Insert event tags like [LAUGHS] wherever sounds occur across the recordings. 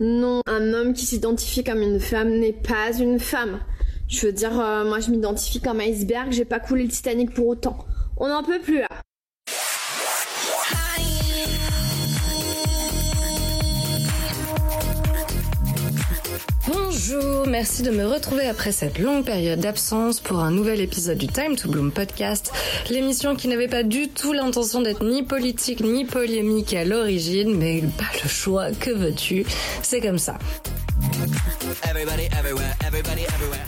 Non, un homme qui s'identifie comme une femme n'est pas une femme. Je veux dire, euh, moi je m'identifie comme iceberg, j'ai pas coulé le Titanic pour autant. On n'en peut plus là. Bonjour, merci de me retrouver après cette longue période d'absence pour un nouvel épisode du Time to Bloom podcast, l'émission qui n'avait pas du tout l'intention d'être ni politique ni polémique à l'origine, mais pas le choix, que veux-tu, c'est comme ça.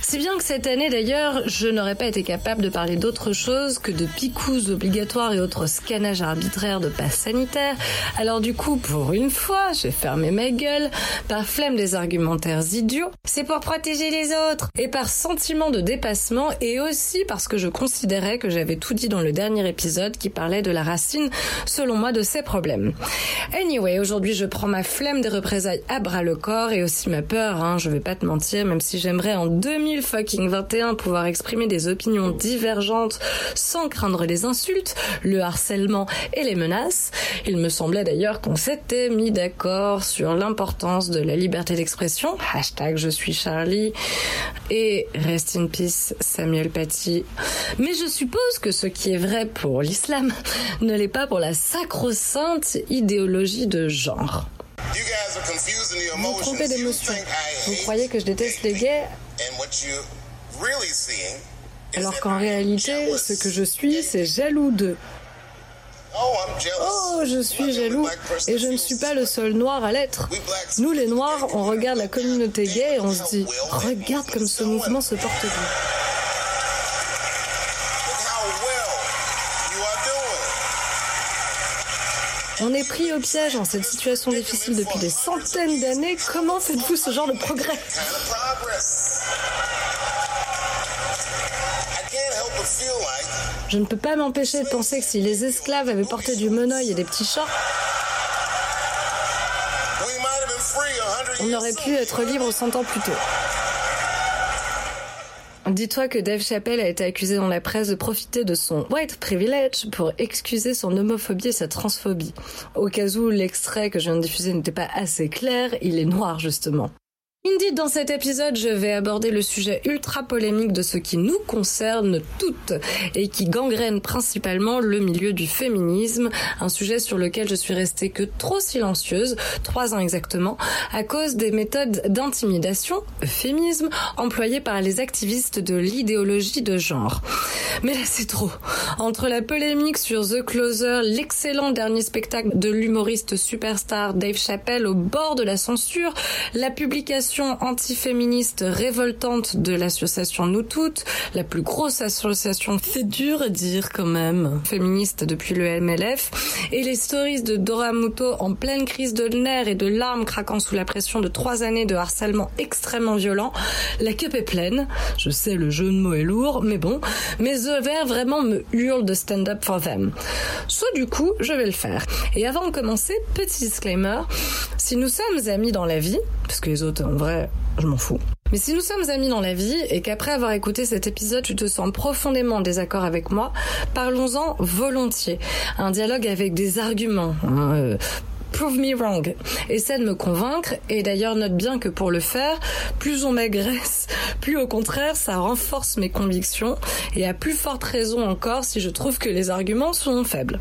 Si bien que cette année d'ailleurs, je n'aurais pas été capable de parler d'autre chose que de picouses obligatoires et autres scannages arbitraires de passe sanitaire. Alors du coup, pour une fois, j'ai fermé ma gueule par flemme des argumentaires idiots. C'est pour protéger les autres et par sentiment de dépassement et aussi parce que je considérais que j'avais tout dit dans le dernier épisode qui parlait de la racine, selon moi, de ces problèmes. Anyway, aujourd'hui, je prends ma flemme des représailles à bras le corps et aussi ma peur, hein, vais pas te mentir, même si j'aimerais en 2021 pouvoir exprimer des opinions divergentes sans craindre les insultes, le harcèlement et les menaces. Il me semblait d'ailleurs qu'on s'était mis d'accord sur l'importance de la liberté d'expression, hashtag je suis Charlie, et rest in peace Samuel Paty. Mais je suppose que ce qui est vrai pour l'islam [LAUGHS] ne l'est pas pour la sacro-sainte idéologie de genre. Vous trompez d'émotion. Vous croyez que je déteste les gays. Alors qu'en réalité, ce que je suis, c'est jaloux d'eux. Oh, je suis jaloux. et je ne suis pas le seul noir à l'être. Nous les noirs, on regarde la communauté gay et on se dit, regarde comme ce mouvement se porte bien. On est pris au piège en cette situation difficile depuis des centaines d'années. Comment faites-vous ce genre de progrès Je ne peux pas m'empêcher de penser que si les esclaves avaient porté du monoeil et des petits shorts, on aurait pu être libre 100 ans plus tôt. Dis-toi que Dave Chappelle a été accusé dans la presse de profiter de son white privilege pour excuser son homophobie et sa transphobie. Au cas où l'extrait que je viens de diffuser n'était pas assez clair, il est noir justement. Indeed, dans cet épisode, je vais aborder le sujet ultra polémique de ce qui nous concerne toutes et qui gangrène principalement le milieu du féminisme, un sujet sur lequel je suis restée que trop silencieuse, trois ans exactement, à cause des méthodes d'intimidation, euphémisme, employées par les activistes de l'idéologie de genre. Mais là, c'est trop. Entre la polémique sur The Closer, l'excellent dernier spectacle de l'humoriste superstar Dave Chappelle au bord de la censure, la publication antiféministe révoltante de l'association Nous Toutes, la plus grosse association, c'est dur à dire quand même, féministe depuis le MLF, et les stories de Dora Muto en pleine crise de nerfs et de larmes craquant sous la pression de trois années de harcèlement extrêmement violent, la cup est pleine. Je sais, le jeu de mots est lourd, mais bon, mes ovaires vraiment me hurlent de stand up for them. Soit du coup, je vais le faire. Et avant de commencer, petit disclaimer, si nous sommes amis dans la vie, parce que les autres, en vrai, je m'en fous. Mais si nous sommes amis dans la vie et qu'après avoir écouté cet épisode, tu te sens profondément en désaccord avec moi, parlons-en volontiers. Un dialogue avec des arguments. Hein, euh, prove me wrong. Essaie de me convaincre et d'ailleurs note bien que pour le faire, plus on m'agresse, [LAUGHS] plus au contraire ça renforce mes convictions et à plus forte raison encore si je trouve que les arguments sont faibles.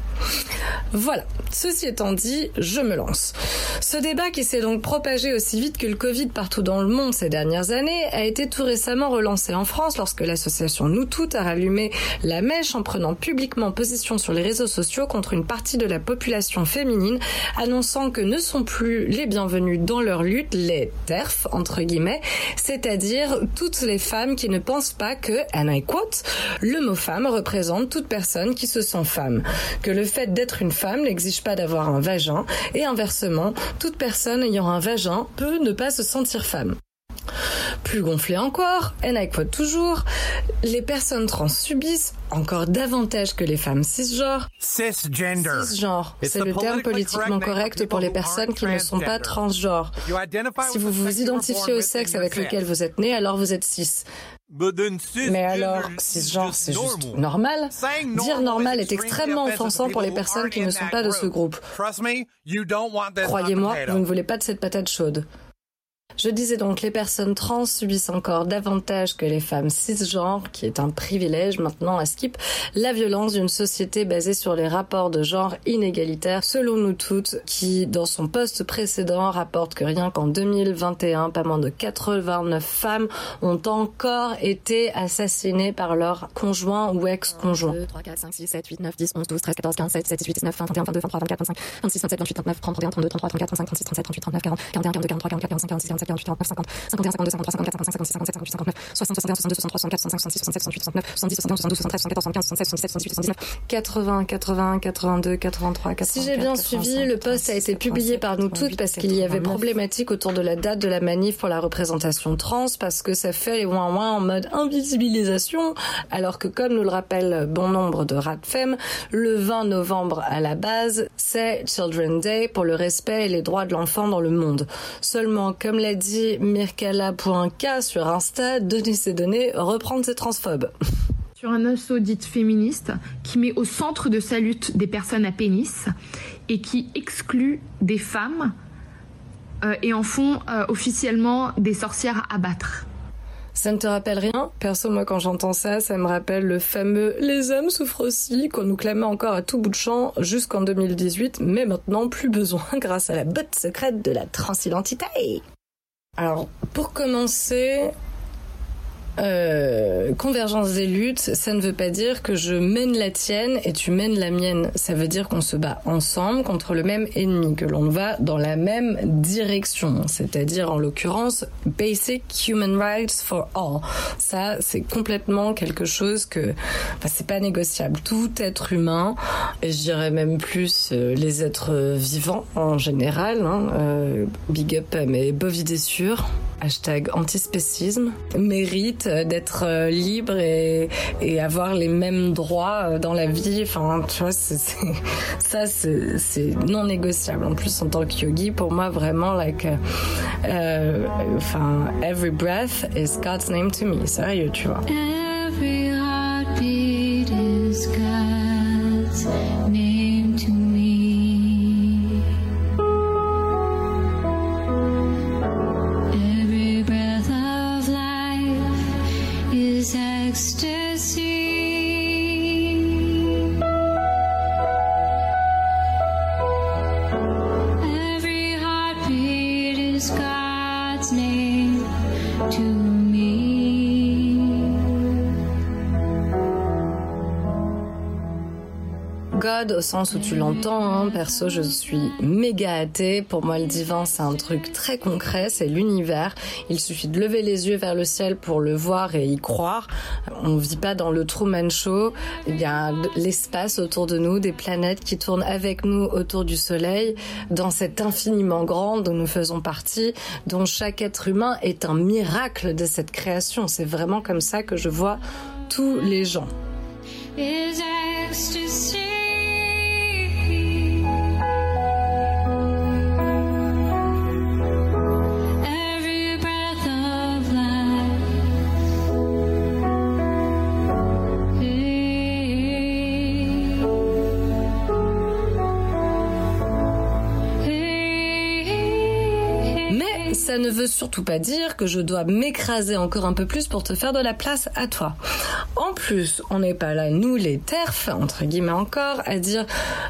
Voilà, ceci étant dit, je me lance. Ce débat qui s'est donc propagé aussi vite que le Covid partout dans le monde ces dernières années a été tout récemment relancé en France lorsque l'association Nous Toutes a rallumé la mèche en prenant publiquement position sur les réseaux sociaux contre une partie de la population féminine annonçant que ne sont plus les bienvenus dans leur lutte les TERF entre guillemets, c'est-à-dire toutes les femmes qui ne pensent pas que, and I quote, le mot femme représente toute personne qui se sent femme, que le fait d'être une femme n'exige pas d'avoir un vagin et inversement, toute personne ayant un vagin peut ne pas se sentir femme. Plus gonflé encore, and I quote toujours, les personnes trans subissent encore davantage que les femmes cisgenres. Cisgender. Cisgenre, c'est le terme politiquement correct pour les personnes qui ne sont pas transgenres. Si vous vous identifiez au sexe avec lequel vous êtes né, alors vous êtes cis. Mais alors, cisgenre, c'est juste normal. Dire normal est extrêmement offensant pour les personnes qui ne sont pas de ce groupe. Croyez-moi, vous ne voulez pas de cette patate chaude. Je disais donc les personnes trans subissent encore davantage que les femmes cisgenres, qui est un privilège maintenant à Skip, la violence d'une société basée sur les rapports de genre inégalitaires, selon nous toutes, qui dans son poste précédent rapporte que rien qu'en 2021, pas moins de 89 femmes ont encore été assassinées par leur conjoint ou ex-conjoint. 48, 49, 50, 51, 52, 53, 54, 55, 56, 57, 58, 59, 60, 61, 62, 63, 64, 65, 66, 67, 68, 69, 70, 71, 72, 73, 74, 75, 76, 77, 78, 79, 80, 82, 83, 84. Si j'ai bien suivi, le poste a été publié par nous toutes parce qu'il y avait problématique autour de la date de la manif pour la représentation trans parce que ça fait les en mode invisibilisation alors que comme nous le rappelle bon nombre de le 20 novembre à la base, c'est Children's Day pour le respect et les droits de l'enfant dans le monde dit Mirkala.k sur Insta, donner ces données, reprendre ses transphobes. Sur un audit féministe qui met au centre de sa lutte des personnes à pénis et qui exclut des femmes euh, et en font euh, officiellement des sorcières à abattre. Ça ne te rappelle rien? Perso, moi, quand j'entends ça, ça me rappelle le fameux « les hommes souffrent aussi » qu'on nous clamait encore à tout bout de champ jusqu'en 2018, mais maintenant, plus besoin [LAUGHS] grâce à la botte secrète de la transidentité. Alors, pour commencer, euh, convergence des luttes, ça ne veut pas dire que je mène la tienne et tu mènes la mienne. Ça veut dire qu'on se bat ensemble contre le même ennemi, que l'on va dans la même direction. C'est-à-dire, en l'occurrence, basic human rights for all. Ça, c'est complètement quelque chose que, enfin, c'est pas négociable. Tout être humain, et je dirais même plus euh, les êtres vivants en général, hein, euh, big up à mes bovidessures, hashtag antispécisme, mérite d'être euh, libre et, et, avoir les mêmes droits euh, dans la vie. Enfin, tu vois, [LAUGHS] ça, c'est non négociable. En plus, en tant que yogi, pour moi, vraiment, like, euh, enfin, every breath is God's name to me. Sérieux, tu vois. Sens où tu l'entends. Hein. Perso, je suis méga athée. Pour moi, le divin, c'est un truc très concret, c'est l'univers. Il suffit de lever les yeux vers le ciel pour le voir et y croire. On vit pas dans le Truman Show. Il y a l'espace autour de nous, des planètes qui tournent avec nous autour du Soleil, dans cet infiniment grand dont nous faisons partie, dont chaque être humain est un miracle de cette création. C'est vraiment comme ça que je vois tous les gens. ne veut surtout pas dire que je dois m'écraser encore un peu plus pour te faire de la place à toi. En plus, on n'est pas là, nous les terfs, entre guillemets encore, à dire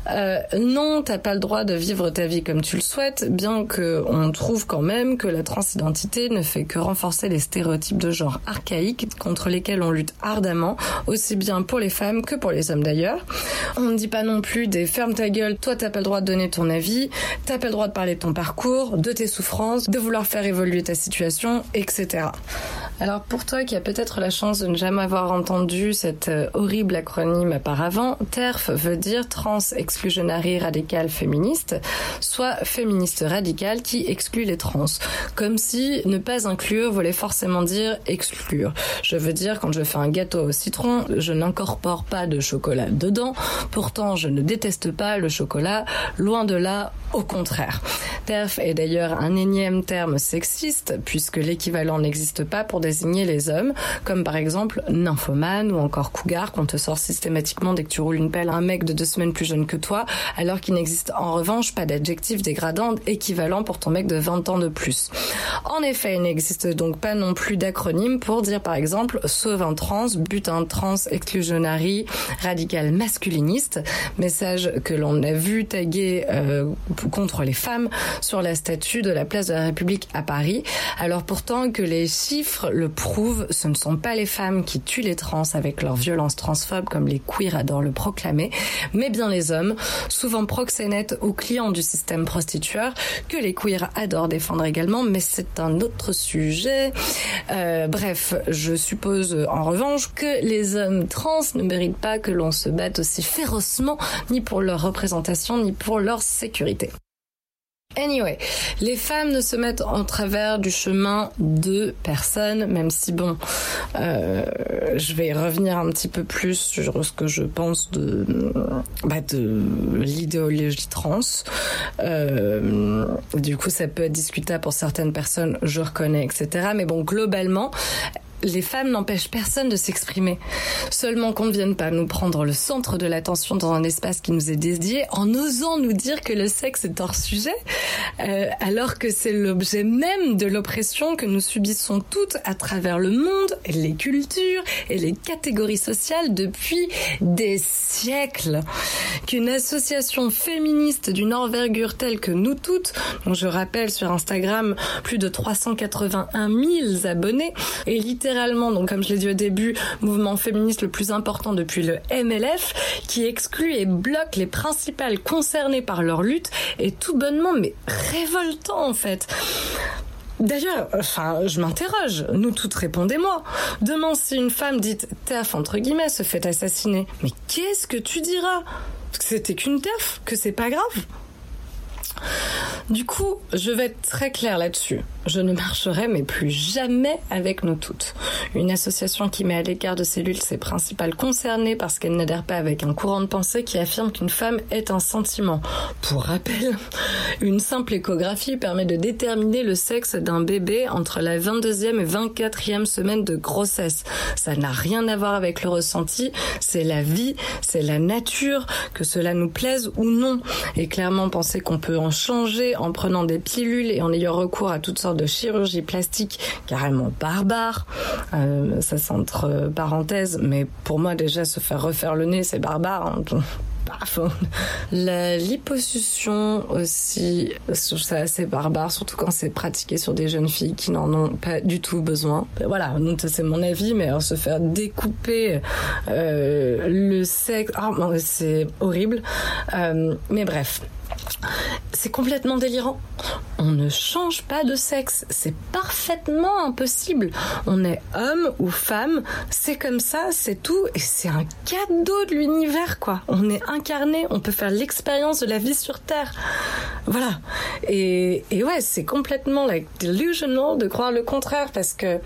euh, non, t'as pas le droit de vivre ta vie comme tu le souhaites, bien que on trouve quand même que la transidentité ne fait que renforcer les stéréotypes de genre archaïques contre lesquels on lutte ardemment, aussi bien pour les femmes que pour les hommes d'ailleurs. On ne dit pas non plus des ferme ta gueule, toi t'as pas le droit de donner ton avis, t'as pas le droit de parler de ton parcours, de tes souffrances, de vouloir faire évoluer ta situation, etc. Alors pour toi qui as peut-être la chance de ne jamais avoir entendu cette euh, horrible acronyme auparavant, TERF veut dire Trans Exclusionary Radical Féministe, soit féministe radical qui exclut les trans. Comme si ne pas inclure voulait forcément dire exclure. Je veux dire, quand je fais un gâteau au citron, je n'incorpore pas de chocolat dedans. Pourtant, je ne déteste pas le chocolat, loin de là, au contraire. TERF est d'ailleurs un énième terme sexiste, puisque l'équivalent n'existe pas pour des désigner les hommes, comme par exemple nymphomane ou encore cougar qu'on te sort systématiquement dès que tu roules une pelle à un mec de deux semaines plus jeune que toi, alors qu'il n'existe en revanche pas d'adjectif dégradant équivalent pour ton mec de 20 ans de plus. En effet, il n'existe donc pas non plus d'acronyme pour dire par exemple sauvin trans, butin trans, exclusionary, radical masculiniste, message que l'on a vu taguer euh, contre les femmes sur la statue de la place de la République à Paris. Alors pourtant que les chiffres le prouvent, ce ne sont pas les femmes qui tuent les trans avec leur violence transphobe comme les queers adorent le proclamer, mais bien les hommes, souvent proxénètes ou clients du système prostitueur, que les queers adorent défendre également, mais c'est un autre sujet. Euh, bref, je suppose en revanche que les hommes trans ne méritent pas que l'on se batte aussi férocement ni pour leur représentation ni pour leur sécurité. Anyway, les femmes ne se mettent en travers du chemin de personne, même si bon, euh, je vais revenir un petit peu plus sur ce que je pense de, bah, l'idéologie trans. Euh, du coup, ça peut être discutable pour certaines personnes, je reconnais, etc. Mais bon, globalement, les femmes n'empêchent personne de s'exprimer. Seulement qu'on ne vienne pas nous prendre le centre de l'attention dans un espace qui nous est dédié en osant nous dire que le sexe est hors sujet, euh, alors que c'est l'objet même de l'oppression que nous subissons toutes à travers le monde, les cultures et les catégories sociales depuis des siècles. Qu'une association féministe d'une envergure telle que nous toutes, dont je rappelle sur Instagram plus de 381 000 abonnés, est littéralement, donc comme je l'ai dit au début, mouvement féministe le plus important depuis le MLF, qui exclut et bloque les principales concernées par leur lutte, est tout bonnement mais révoltant en fait. D'ailleurs, enfin, je m'interroge. Nous toutes répondez-moi. Demain, si une femme dite TAF entre guillemets se fait assassiner, mais qu'est-ce que tu diras? C'était qu'une TAF Que c'est pas grave du coup, je vais être très claire là-dessus. Je ne marcherai mais plus jamais avec nous toutes. Une association qui met à l'écart de cellules ses principales concernées parce qu'elle n'adhère pas avec un courant de pensée qui affirme qu'une femme est un sentiment. Pour rappel, [LAUGHS] une simple échographie permet de déterminer le sexe d'un bébé entre la 22e et 24e semaine de grossesse. Ça n'a rien à voir avec le ressenti, c'est la vie, c'est la nature, que cela nous plaise ou non. Et clairement penser qu'on peut en changer en prenant des pilules et en ayant recours à toutes sortes de chirurgie plastique carrément barbare. Euh, ça c'est entre parenthèses, mais pour moi déjà se faire refaire le nez c'est barbare. Hein. La liposuction aussi, ça assez barbare, surtout quand c'est pratiqué sur des jeunes filles qui n'en ont pas du tout besoin. Voilà, c'est mon avis, mais alors se faire découper euh, le sexe, oh, c'est horrible. Euh, mais bref, c'est complètement délirant. On ne change pas de sexe. C'est parfaitement impossible. On est homme ou femme. C'est comme ça, c'est tout. Et c'est un cadeau de l'univers, quoi. On est incarné. On peut faire l'expérience de la vie sur Terre. Voilà. Et, et ouais, c'est complètement like delusional de croire le contraire parce que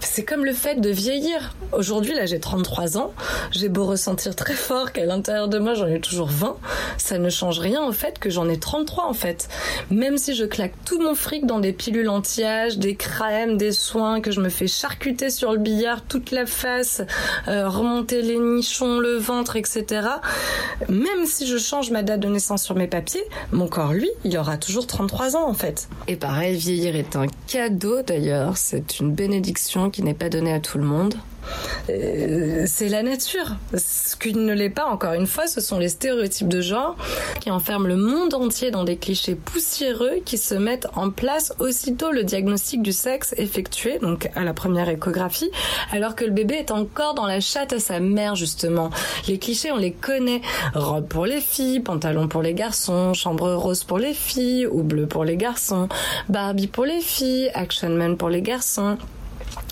c'est comme le fait de vieillir. Aujourd'hui, là, j'ai 33 ans. J'ai beau ressentir très fort qu'à l'intérieur de moi, j'en ai toujours 20. Ça ne change rien au fait que j'en ai 33, en fait. Même si je claque tout mon fric dans des pilules anti-âge, des crèmes, des soins, que je me fais charcuter sur le billard toute la face, euh, remonter les nichons, le ventre, etc. Même si je change ma date de naissance sur mes papiers, mon corps, lui, il aura toujours 33 ans, en fait. Et pareil, vieillir est un cadeau, d'ailleurs. C'est une bénédiction qui n'est pas donné à tout le monde. Euh, c'est la nature. Ce qui ne l'est pas, encore une fois, ce sont les stéréotypes de genre qui enferment le monde entier dans des clichés poussiéreux qui se mettent en place aussitôt le diagnostic du sexe effectué, donc à la première échographie, alors que le bébé est encore dans la chatte à sa mère, justement. Les clichés, on les connaît. Robe pour les filles, pantalon pour les garçons, chambre rose pour les filles ou bleu pour les garçons, Barbie pour les filles, Action Man pour les garçons.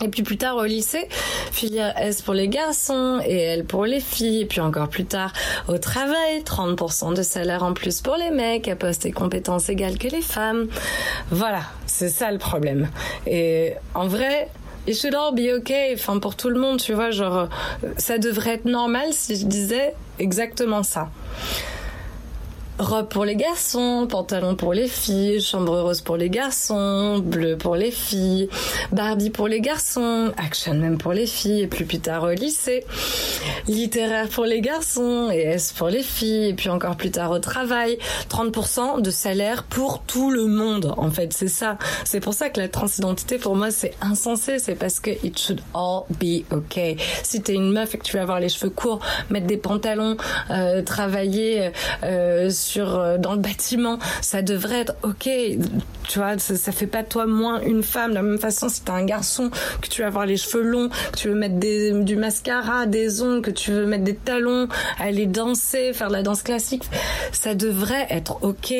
Et puis plus tard au lycée, filière S pour les garçons et L pour les filles. Et puis encore plus tard au travail, 30% de salaire en plus pour les mecs à poste et compétences égales que les femmes. Voilà, c'est ça le problème. Et en vrai, it should all be okay, enfin pour tout le monde, tu vois, genre ça devrait être normal si je disais exactement ça. Robe pour les garçons, pantalon pour les filles, chambre rose pour les garçons, bleu pour les filles, Barbie pour les garçons, Action même pour les filles, et plus plus tard au lycée, littéraire pour les garçons, et S pour les filles, et puis encore plus tard au travail, 30% de salaire pour tout le monde. En fait, c'est ça. C'est pour ça que la transidentité, pour moi, c'est insensé. C'est parce que it should all be okay. Si t'es une meuf et que tu vas avoir les cheveux courts, mettre des pantalons, euh, travailler euh, euh, dans le bâtiment, ça devrait être ok. Tu vois, ça, ça fait pas toi moins une femme. De la même façon, si t'es un garçon, que tu vas avoir les cheveux longs, que tu veux mettre des, du mascara, des ongles, que tu veux mettre des talons, aller danser, faire de la danse classique, ça devrait être ok.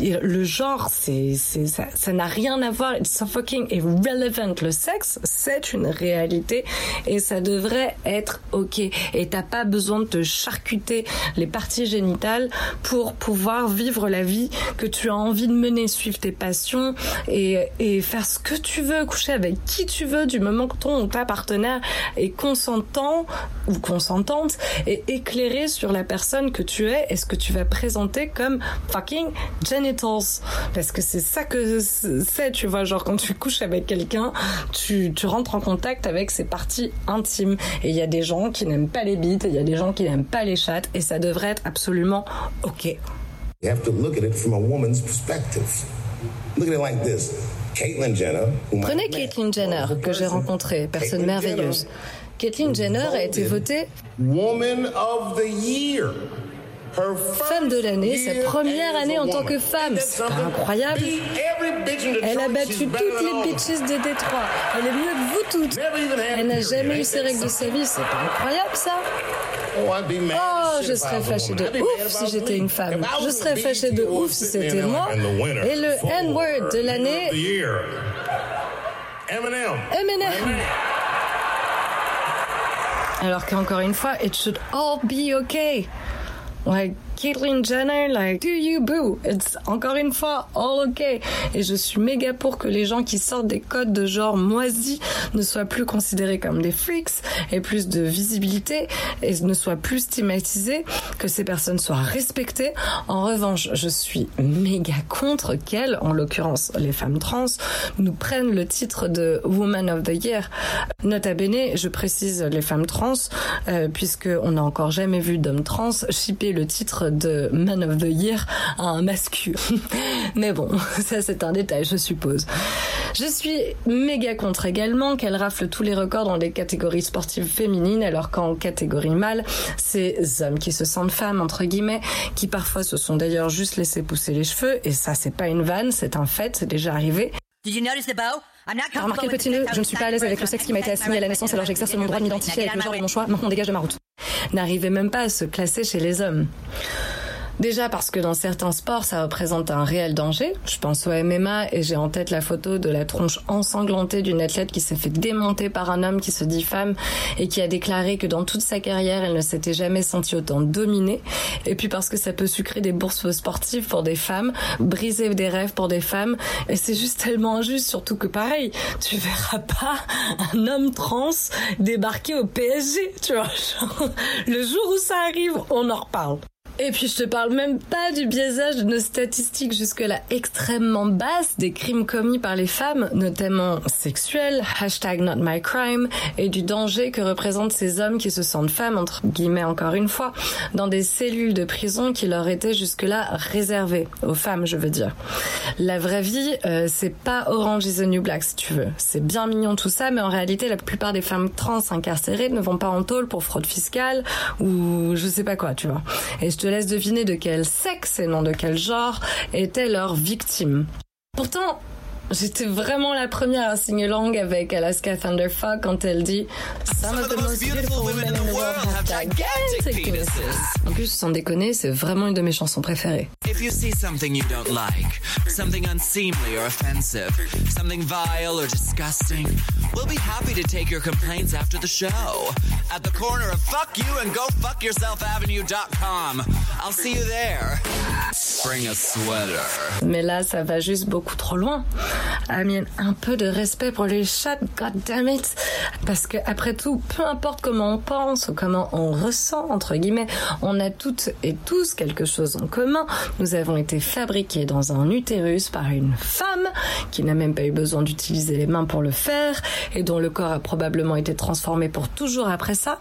Le genre, c'est, c'est, ça, ça n'a rien à voir. It's so fucking irrelevant. Le sexe, c'est une réalité et ça devrait être ok. Et t'as pas besoin de te charcuter les parties génitales pour pouvoir vivre la vie que tu as envie de mener, suivre tes passions et, et faire ce que tu veux, coucher avec qui tu veux du moment que ton ou ta partenaire est consentant ou consentante et éclairé sur la personne que tu es et ce que tu vas présenter comme fucking genitals parce que c'est ça que c'est tu vois genre quand tu couches avec quelqu'un tu, tu rentres en contact avec ses parties intimes et il y a des gens qui n'aiment pas les bites il y a des gens qui n'aiment pas les chattes et ça devrait être absolument ok You have to look at it from a woman's perspective. Look at it like this. Caitlyn Jenner. Prenez Caitlyn Jenner, que j'ai rencontrée, personne Caitlyn merveilleuse. Jenner Caitlyn Jenner a été votée Woman of the Year. Femme de l'année, sa première année en tant que femme. C'est pas incroyable. Elle a battu toutes les bitches de Détroit. Elle est mieux que vous toutes. Elle n'a jamais eu ses règles de sa vie. C'est pas incroyable ça Oh, je serais fâchée de ouf si j'étais une femme. Je serais fâchée de ouf si c'était moi. Et le N-word de l'année, Eminem. Eminem. Alors qu'encore une fois, it should all be okay. Like, Caitlyn Jenner, like, do you boo? It's encore une fois all okay. Et je suis méga pour que les gens qui sortent des codes de genre moisi ne soient plus considérés comme des freaks et plus de visibilité et ne soient plus stigmatisés, que ces personnes soient respectées. En revanche, je suis méga contre qu'elles, en l'occurrence les femmes trans, nous prennent le titre de Woman of the Year. Nota bene, je précise les femmes trans, euh, puisque on n'a encore jamais vu d'homme trans shipper le titre de Man of the Year à un masculin. [LAUGHS] Mais bon, [LAUGHS] ça c'est un détail, je suppose. Je suis méga contre également qu'elle rafle tous les records dans les catégories sportives féminines, alors qu'en catégorie mâle, c'est hommes qui se sentent femmes, entre guillemets, qui parfois se sont d'ailleurs juste laissé pousser les cheveux, et ça c'est pas une vanne, c'est un fait, c'est déjà arrivé. Did you notice the bow? Remarquez le petit nœud, je ne suis pas à l'aise avec le sexe qui m'a été assigné à la naissance, alors j'exerce mon droit de m'identifier avec le genre de mon choix. Maintenant, on dégage de ma route. N'arrivez même pas à se classer chez les hommes. Déjà parce que dans certains sports, ça représente un réel danger. Je pense au MMA et j'ai en tête la photo de la tronche ensanglantée d'une athlète qui s'est fait démonter par un homme qui se dit femme et qui a déclaré que dans toute sa carrière, elle ne s'était jamais sentie autant dominée. Et puis parce que ça peut sucrer des bourses sportives pour des femmes, briser des rêves pour des femmes. Et c'est juste tellement injuste, surtout que pareil, tu verras pas un homme trans débarquer au PSG, tu vois. Le jour où ça arrive, on en reparle. Et puis je te parle même pas du biaisage de nos statistiques jusque-là extrêmement basses des crimes commis par les femmes, notamment sexuels, hashtag not my crime, et du danger que représentent ces hommes qui se sentent femmes, entre guillemets encore une fois, dans des cellules de prison qui leur étaient jusque-là réservées, aux femmes je veux dire. La vraie vie, euh, c'est pas Orange is the New Black si tu veux. C'est bien mignon tout ça, mais en réalité la plupart des femmes trans incarcérées ne vont pas en tôle pour fraude fiscale ou je sais pas quoi, tu vois. Laisse deviner de quel sexe et non de quel genre était leur victime. Pourtant, J'étais vraiment la première à signer langue avec Alaska Thunderfuck quand elle dit Some of the most beautiful women in the world have gigantic penises. En plus, sans déconner, c'est vraiment une de mes chansons préférées. If you see something you don't like, something unseemly or offensive, something vile or disgusting, we'll be happy to take your complaints after the show. At the corner of fuck you and go fuck yourself avenue.com. I'll see you there. Bring a sweater. Mais là, ça va juste beaucoup trop loin. Amien, un peu de respect pour les chats, god damn it. Parce que après tout, peu importe comment on pense ou comment on ressent, entre guillemets, on a toutes et tous quelque chose en commun. Nous avons été fabriqués dans un utérus par une femme qui n'a même pas eu besoin d'utiliser les mains pour le faire et dont le corps a probablement été transformé pour toujours après ça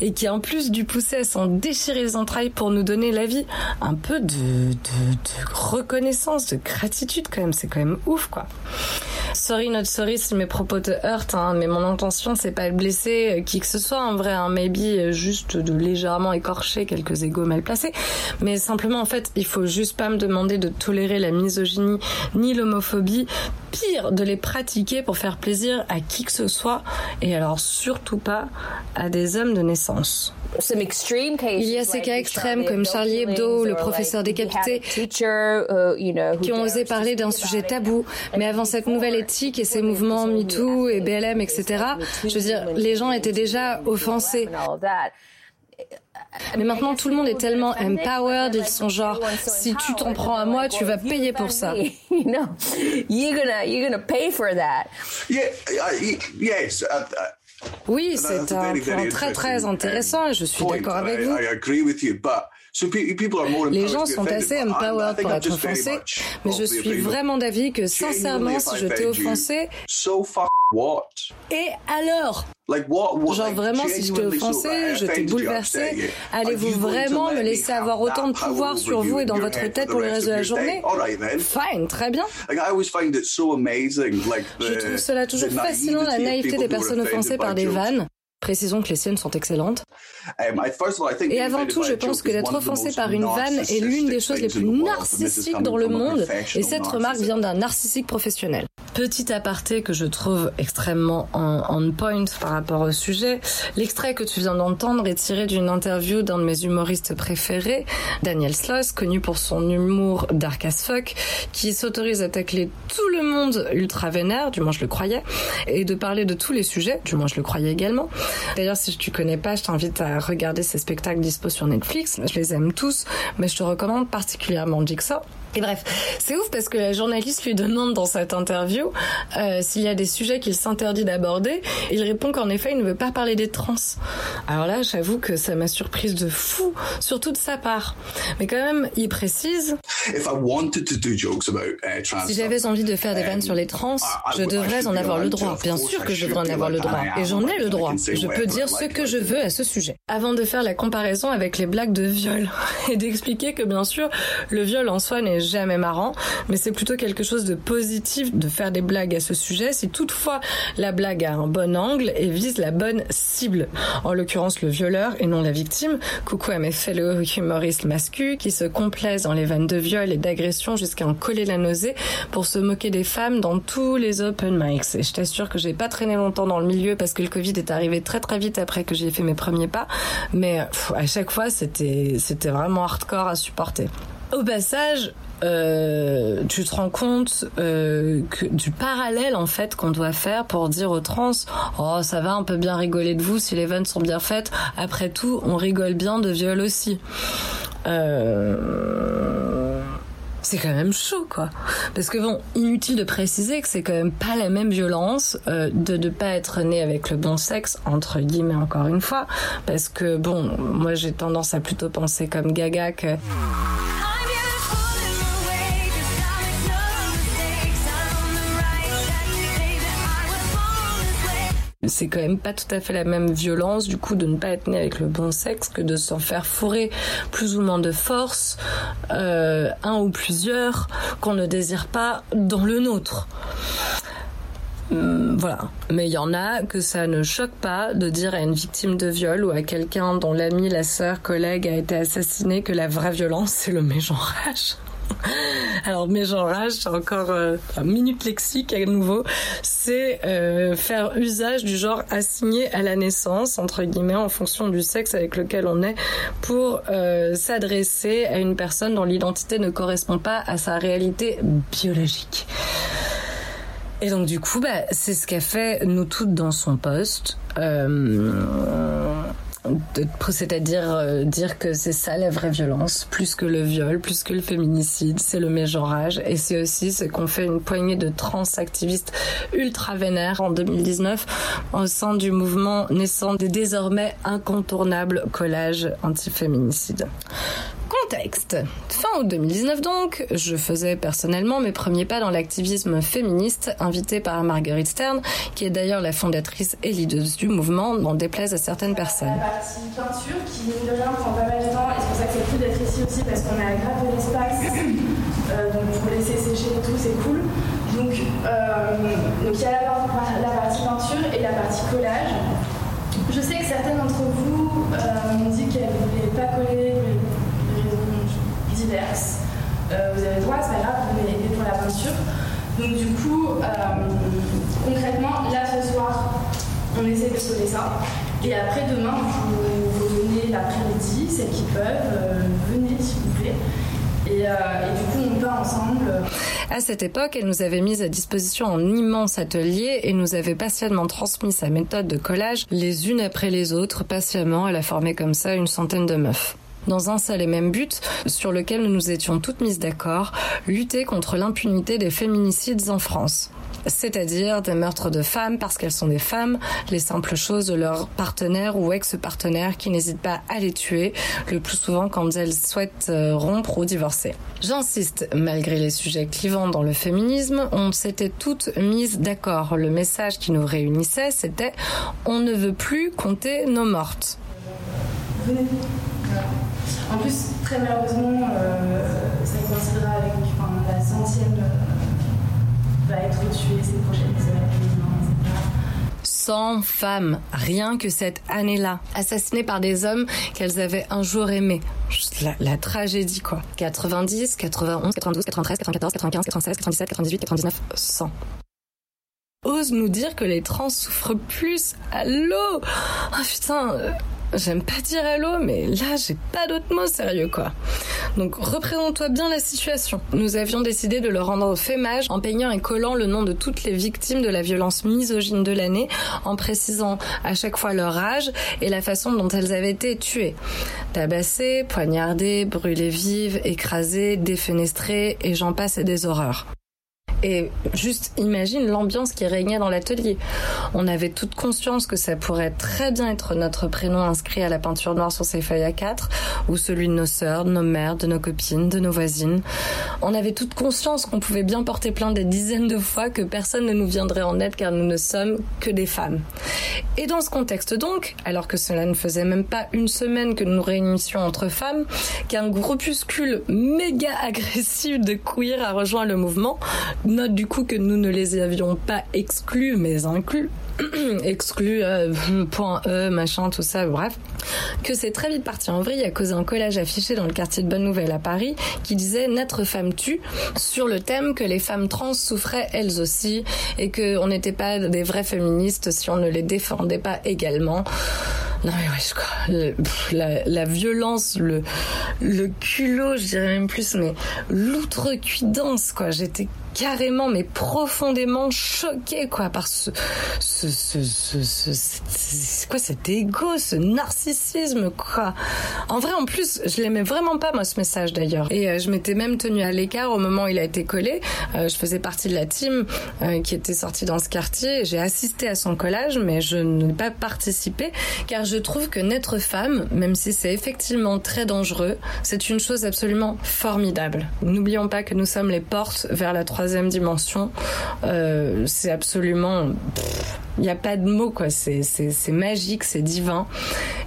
et qui en plus dû pousser à s'en déchirer les entrailles pour nous donner la vie. Un peu de, de, de reconnaissance, de gratitude quand même, c'est quand même ouf quoi. Sorry, not sorry si mes propos te heurtent, hein, mais mon intention c'est pas de blesser qui que ce soit en vrai, hein, maybe juste de légèrement écorcher quelques égos mal placés, mais simplement en fait il faut juste pas me demander de tolérer la misogynie ni l'homophobie, pire de les pratiquer pour faire plaisir à qui que ce soit, et alors surtout pas à des hommes de naissance. Il y a ces cas extrêmes comme Charlie Hebdo, le professeur décapité, qui ont osé parler d'un sujet tabou. Mais avant cette nouvelle éthique et ces mouvements MeToo et BLM, etc., je veux dire, les gens étaient déjà offensés. Mais maintenant, tout le monde est tellement empowered, ils sont genre, si tu t'en prends à moi, tu vas payer pour ça. Oui, c'est un point très très intéressant et je suis d'accord avec vous. Les gens sont assez empowered pour être offensés, mais je suis vraiment d'avis que sincèrement, si je t'ai offensé, et alors? Genre vraiment, si je t'ai offensé, je t'ai bouleversé, allez-vous vraiment me laisser avoir autant de pouvoir sur vous et dans votre tête pour le reste de la journée? Fine, très bien. Je trouve cela toujours fascinant, la naïveté des personnes offensées par des vannes. Précisons que les siennes sont excellentes. Et avant tout, je pense que d'être offensé par une vanne est l'une des choses les plus narcissiques dans le monde, et cette remarque vient d'un narcissique professionnel. Petit aparté que je trouve extrêmement on, point par rapport au sujet, l'extrait que tu viens d'entendre est tiré d'une interview d'un de mes humoristes préférés, Daniel Sloss, connu pour son humour dark as fuck, qui s'autorise à tacler tout le monde ultra vénère, du moins je le croyais, et de parler de tous les sujets, du moins je le croyais également. D'ailleurs, si tu connais pas, je t'invite à regarder ces spectacles dispo sur Netflix. Je les aime tous, mais je te recommande particulièrement Jigsaw. Et bref, c'est ouf parce que la journaliste lui demande dans cette interview euh, s'il y a des sujets qu'il s'interdit d'aborder. Il répond qu'en effet, il ne veut pas parler des trans. Alors là, j'avoue que ça m'a surprise de fou, surtout de sa part. Mais quand même, il précise uh, si j'avais envie de faire des vannes sur les trans, je devrais en avoir le droit. Bien sûr que je devrais en avoir le droit. Et j'en ai le droit. Je peux dire ce que je veux à ce sujet. Avant de faire la comparaison avec les blagues de viol [LAUGHS] et d'expliquer que bien sûr, le viol en soi n'est jamais marrant, mais c'est plutôt quelque chose de positif de faire des blagues à ce sujet si toutefois la blague a un bon angle et vise la bonne cible. En l'occurrence le violeur et non la victime. Coucou à mes fellow humoristes masculins qui se complaisent dans les vannes de viol et d'agression jusqu'à en coller la nausée pour se moquer des femmes dans tous les open mics. Et je t'assure que j'ai pas traîné longtemps dans le milieu parce que le Covid est arrivé très très vite après que j'ai fait mes premiers pas, mais à chaque fois c'était c'était vraiment hardcore à supporter. Au passage, euh, tu te rends compte euh, que du parallèle en fait qu'on doit faire pour dire aux trans oh ça va on peut bien rigoler de vous si les vannes sont bien faites. Après tout on rigole bien de viol aussi euh... c'est quand même chaud quoi. Parce que bon inutile de préciser que c'est quand même pas la même violence euh, de ne pas être né avec le bon sexe entre guillemets encore une fois. Parce que bon moi j'ai tendance à plutôt penser comme Gaga que c'est quand même pas tout à fait la même violence du coup de ne pas être né avec le bon sexe que de s'en faire fourrer plus ou moins de force euh, un ou plusieurs qu'on ne désire pas dans le nôtre. Hum, voilà. Mais il y en a que ça ne choque pas de dire à une victime de viol ou à quelqu'un dont l'ami, la sœur, collègue a été assassiné que la vraie violence, c'est le mégenrage. [LAUGHS] Alors mégenrage, c'est encore euh, un minute lexique à nouveau, c'est euh, faire usage du genre assigné à la naissance, entre guillemets, en fonction du sexe avec lequel on est, pour euh, s'adresser à une personne dont l'identité ne correspond pas à sa réalité biologique. Et donc du coup, bah, c'est ce qu'a fait nous toutes dans son poste. Euh, c'est-à-dire euh, dire que c'est ça la vraie violence, plus que le viol, plus que le féminicide, c'est le mégenrage. Et c'est aussi ce qu'ont fait une poignée de trans-activistes ultra vénères en 2019 au sein du mouvement naissant des désormais incontournables collages anti-féminicide. Contexte. Fin août 2019 donc, je faisais personnellement mes premiers pas dans l'activisme féministe, invité par Marguerite Stern, qui est d'ailleurs la fondatrice et leader du mouvement, n'en déplaise à certaines personnes. La partie peinture qui, mine de rien, prend pas mal de temps, et c'est pour ça que c'est cool d'être ici aussi, parce qu'on a grave de l'espace, euh, donc pour laisser sécher et tout, c'est cool. Donc euh, il y a la, partie peinture et la partie collage. Je sais que certaines d'entre vous euh, m'ont dit qu'elles ne voulaient pas coller Euh, vous avez droit, c'est pas grave, vous venez pour la peinture. Donc du coup, euh, concrètement, là ce soir, on essaie de sauver ça. Et après, demain, vous, vous venez l'après-midi, celles qui peuvent, euh, venez s'il vous plaît. Et, et, du coup, on peint ensemble. À cette époque, elle nous avait mis à disposition un immense atelier et nous avait patiemment transmis sa méthode de collage les unes après les autres. Patiemment, elle a formé comme ça une centaine de meufs dans un seul et même but, sur lequel nous nous étions toutes mises d'accord, lutter contre l'impunité des féminicides en France c'est-à-dire des meurtres de femmes parce qu'elles sont des femmes, les simples choses de leurs partenaires ou ex-partenaires qui n'hésitent pas à les tuer, le plus souvent quand elles souhaitent euh, rompre ou divorcer. J'insiste, malgré les sujets clivants dans le féminisme, on s'était toutes mises d'accord. Le message qui nous réunissait, c'était on ne veut plus compter nos mortes. En plus, très malheureusement, euh, ça coïncidera avec enfin, la centième euh, va être tuée ces prochaines semaines. 100 femmes, rien que cette année-là, assassinées par des hommes qu'elles avaient un jour aimés. La, la, tragédie, quoi. 90, 91, 92, 93, 94, 95, 96, 97, 98, 99, 100 ose nous dire que les trans souffrent plus. Allô Ah putain, euh, j'aime pas dire allô, mais là, j'ai pas d'autres mots sérieux, quoi. Donc, représente-toi bien la situation. Nous avions décidé de leur rendre fémage en peignant et collant le nom de toutes les victimes de la violence misogyne de l'année, en précisant à chaque fois leur âge et la façon dont elles avaient été tuées. Tabassées, poignardées, brûlées vives, écrasées, défenestrées, et j'en passe et des horreurs. Et juste imagine l'ambiance qui régnait dans l'atelier. On avait toute conscience que ça pourrait très bien être notre prénom inscrit à la peinture noire sur ces feuilles à 4 ou celui de nos sœurs, de nos mères, de nos copines, de nos voisines. On avait toute conscience qu'on pouvait bien porter plainte des dizaines de fois que personne ne nous viendrait en aide car nous ne sommes que des femmes. Et dans ce contexte donc, alors que cela ne faisait même pas une semaine que nous nous réunissions entre femmes, qu'un groupuscule méga [LAUGHS] agressif de queer a rejoint le mouvement, note du coup que nous ne les avions pas exclus mais inclus. [CLEARS THROAT] Exclus euh, [CLEARS THROAT] point E machin tout ça bref que c'est très vite parti. En vrille à cause d'un collage affiché dans le quartier de Bonne Nouvelle à Paris qui disait naître femme tue sur le thème que les femmes trans souffraient elles aussi et que on n'était pas des vraies féministes si on ne les défendait pas également. Non mais ouais, je la, violence, le, culot, je dirais même plus, mais l'outrecuidance, quoi. J'étais carrément, mais profondément choquée, quoi, par ce, ce, ce, ce, ce quoi cet ego, ce narcissisme, En vrai, en plus, je l'aimais vraiment pas, moi, ce message, d'ailleurs. Et euh, je m'étais même tenue à l'écart au moment où il a été collé. Euh, je faisais partie de la team euh, qui était sortie dans ce quartier. J'ai assisté à son collage, mais je n'ai pas participé, car je trouve que naître femme, même si c'est effectivement très dangereux, c'est une chose absolument formidable. N'oublions pas que nous sommes les portes vers la troisième dimension. C'est absolument... Il n'y a pas de mots, quoi. C'est magique, c'est divin.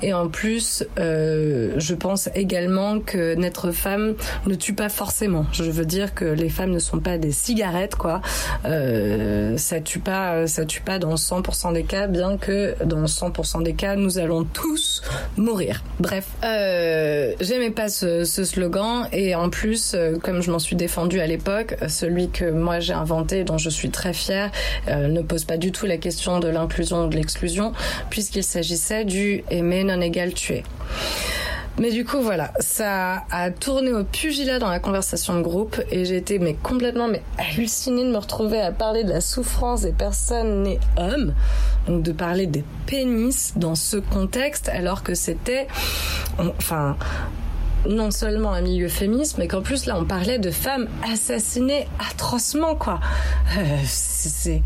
Et en plus, euh, je pense également que naître femme ne tue pas forcément. Je veux dire que les femmes ne sont pas des cigarettes, quoi. Euh, ça tue pas, ça tue pas dans 100% des cas, bien que dans 100% des cas, nous allons tous mourir. Bref, euh, j'aimais pas ce, ce, slogan et en plus, euh, comme je m'en suis défendue à l'époque, celui que moi j'ai inventé, dont je suis très fière, euh, ne pose pas du tout la question de l'inclusion ou de l'exclusion, puisqu'il s'agissait du aimer non égal tuer. Mais du coup, voilà, ça a tourné au pugilat dans la conversation de groupe et j'ai été mais complètement mais hallucinée de me retrouver à parler de la souffrance des personnes nées hommes, donc de parler des pénis dans ce contexte alors que c'était, enfin, non seulement un milieu féministe, mais qu'en plus là on parlait de femmes assassinées atrocement quoi. Euh, c'est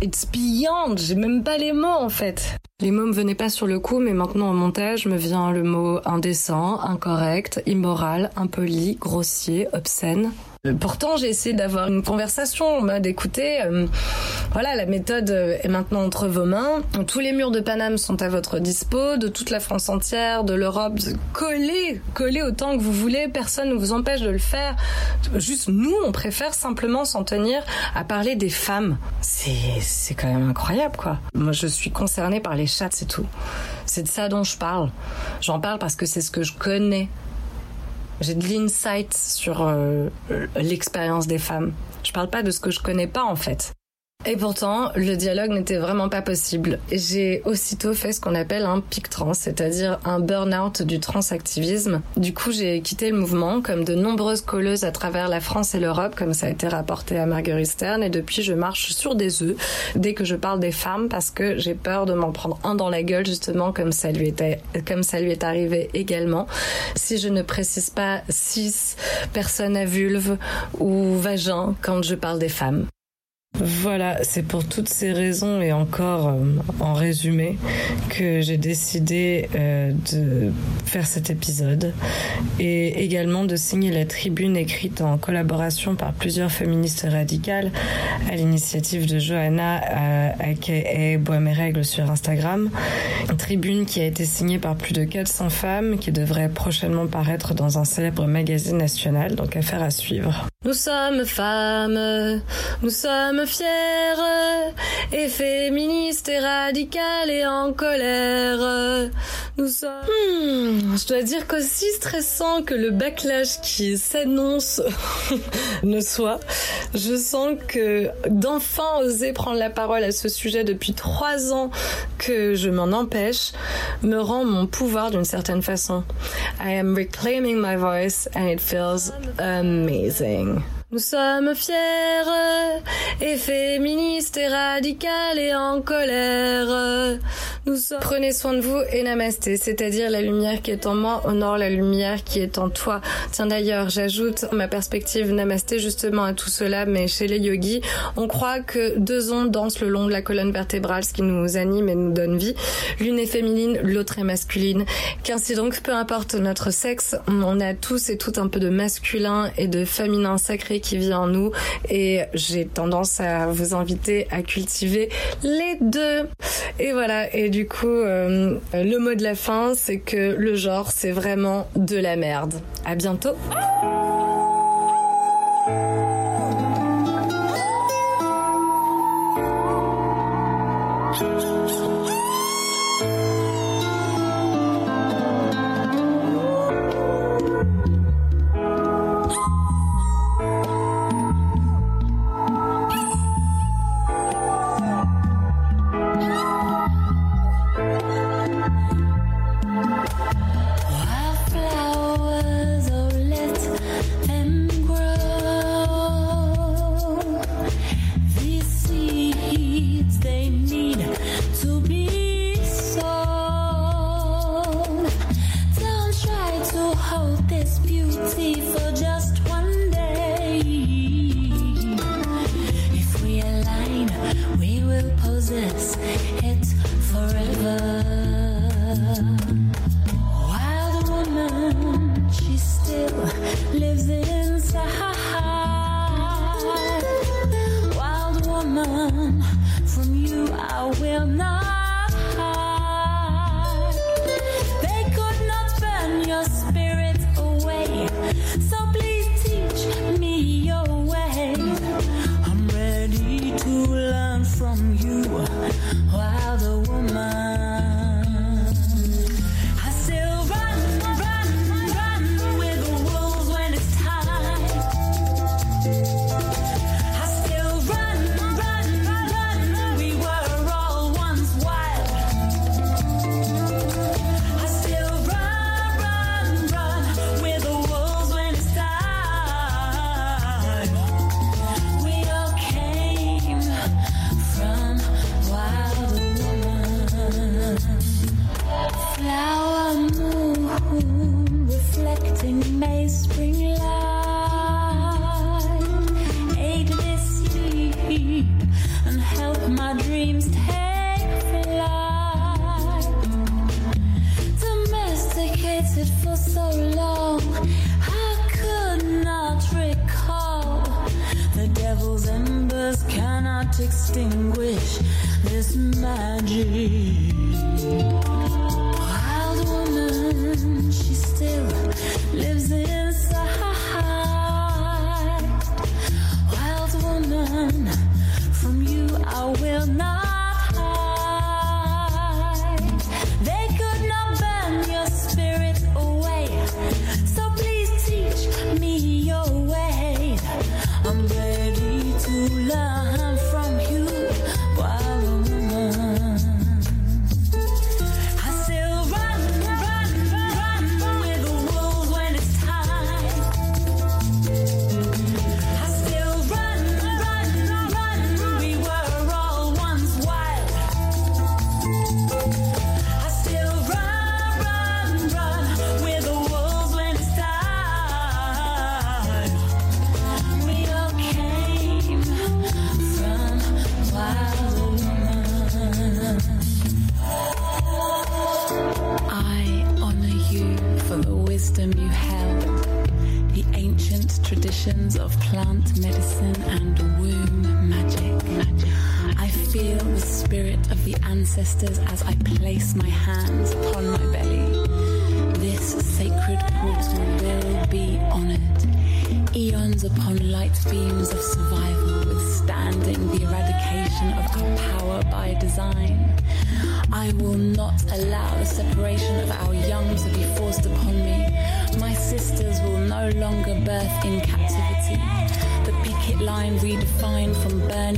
it's beyond, j'ai même pas les mots en fait. Les mots me venaient pas sur le coup, mais maintenant au montage me vient le mot indécent, incorrect, immoral, impoli, grossier, obscène. Euh, pourtant, j'ai essayé d'avoir une conversation en mode écoutez, euh, voilà, la méthode euh, est maintenant entre vos mains. Tous les murs de Paname sont à votre dispo, de toute la France entière, de l'Europe. Collez, collez autant que vous voulez. Personne ne vous empêche de le faire. Juste nous, on préfère simplement s'en tenir à parler des femmes. C'est, c'est quand même incroyable, quoi. Moi, je suis concernée par les chats, c'est tout. C'est de ça dont je parle. J'en parle parce que c'est ce que je connais. J'ai de l'insight sur euh, l'expérience des femmes. Je parle pas de ce que je connais pas en fait. Et pourtant, le dialogue n'était vraiment pas possible. J'ai aussitôt fait ce qu'on appelle un pic trans, c'est-à-dire un burn-out du transactivisme. Du coup, j'ai quitté le mouvement, comme de nombreuses colleuses à travers la France et l'Europe, comme ça a été rapporté à Marguerite Stern, et depuis, je marche sur des œufs dès que je parle des femmes, parce que j'ai peur de m'en prendre un dans la gueule, justement, comme ça lui était, comme ça lui est arrivé également. Si je ne précise pas cis, personne à vulve ou vagin quand je parle des femmes. Voilà, c'est pour toutes ces raisons et encore euh, en résumé que j'ai décidé euh, de faire cet épisode et également de signer la tribune écrite en collaboration par plusieurs féministes radicales à l'initiative de Johanna euh, aka Bois mes règles sur Instagram. Une tribune qui a été signée par plus de 400 femmes qui devrait prochainement paraître dans un célèbre magazine national, donc affaire à suivre. Nous sommes femmes, nous sommes fières et féministes et radicales et en colère. Nous sommes... Hmm, je dois dire qu'aussi stressant que le backlash qui s'annonce [LAUGHS] ne soit, je sens que d'enfin oser prendre la parole à ce sujet depuis trois ans que je m'en empêche me rend mon pouvoir d'une certaine façon. I am reclaiming my voice and it feels amazing. Nous sommes fiers et féministes et radicales et en colère. Prenez soin de vous et namasté, c'est-à-dire la lumière qui est en moi honore la lumière qui est en toi. Tiens d'ailleurs, j'ajoute ma perspective namasté justement à tout cela, mais chez les yogis, on croit que deux ondes dansent le long de la colonne vertébrale, ce qui nous anime et nous donne vie. L'une est féminine, l'autre est masculine. Qu'ainsi donc, peu importe notre sexe, on a tous et toutes un peu de masculin et de féminin sacré qui vit en nous et j'ai tendance à vous inviter à cultiver les deux. Et voilà, et du coup, euh, le mot de la fin, c'est que le genre, c'est vraiment de la merde. À bientôt.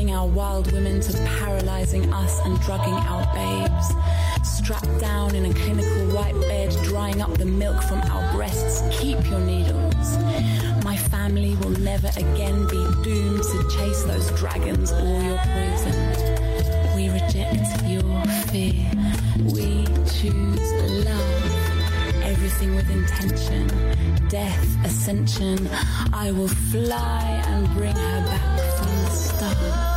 our wild women to paralyzing us and drugging our babes. Strapped down in a clinical white bed, drying up the milk from our breasts. Keep your needles. My family will never again be doomed to chase those dragons or your poison. We reject your fear. We choose love everything with intention death ascension i will fly and bring her back from the start.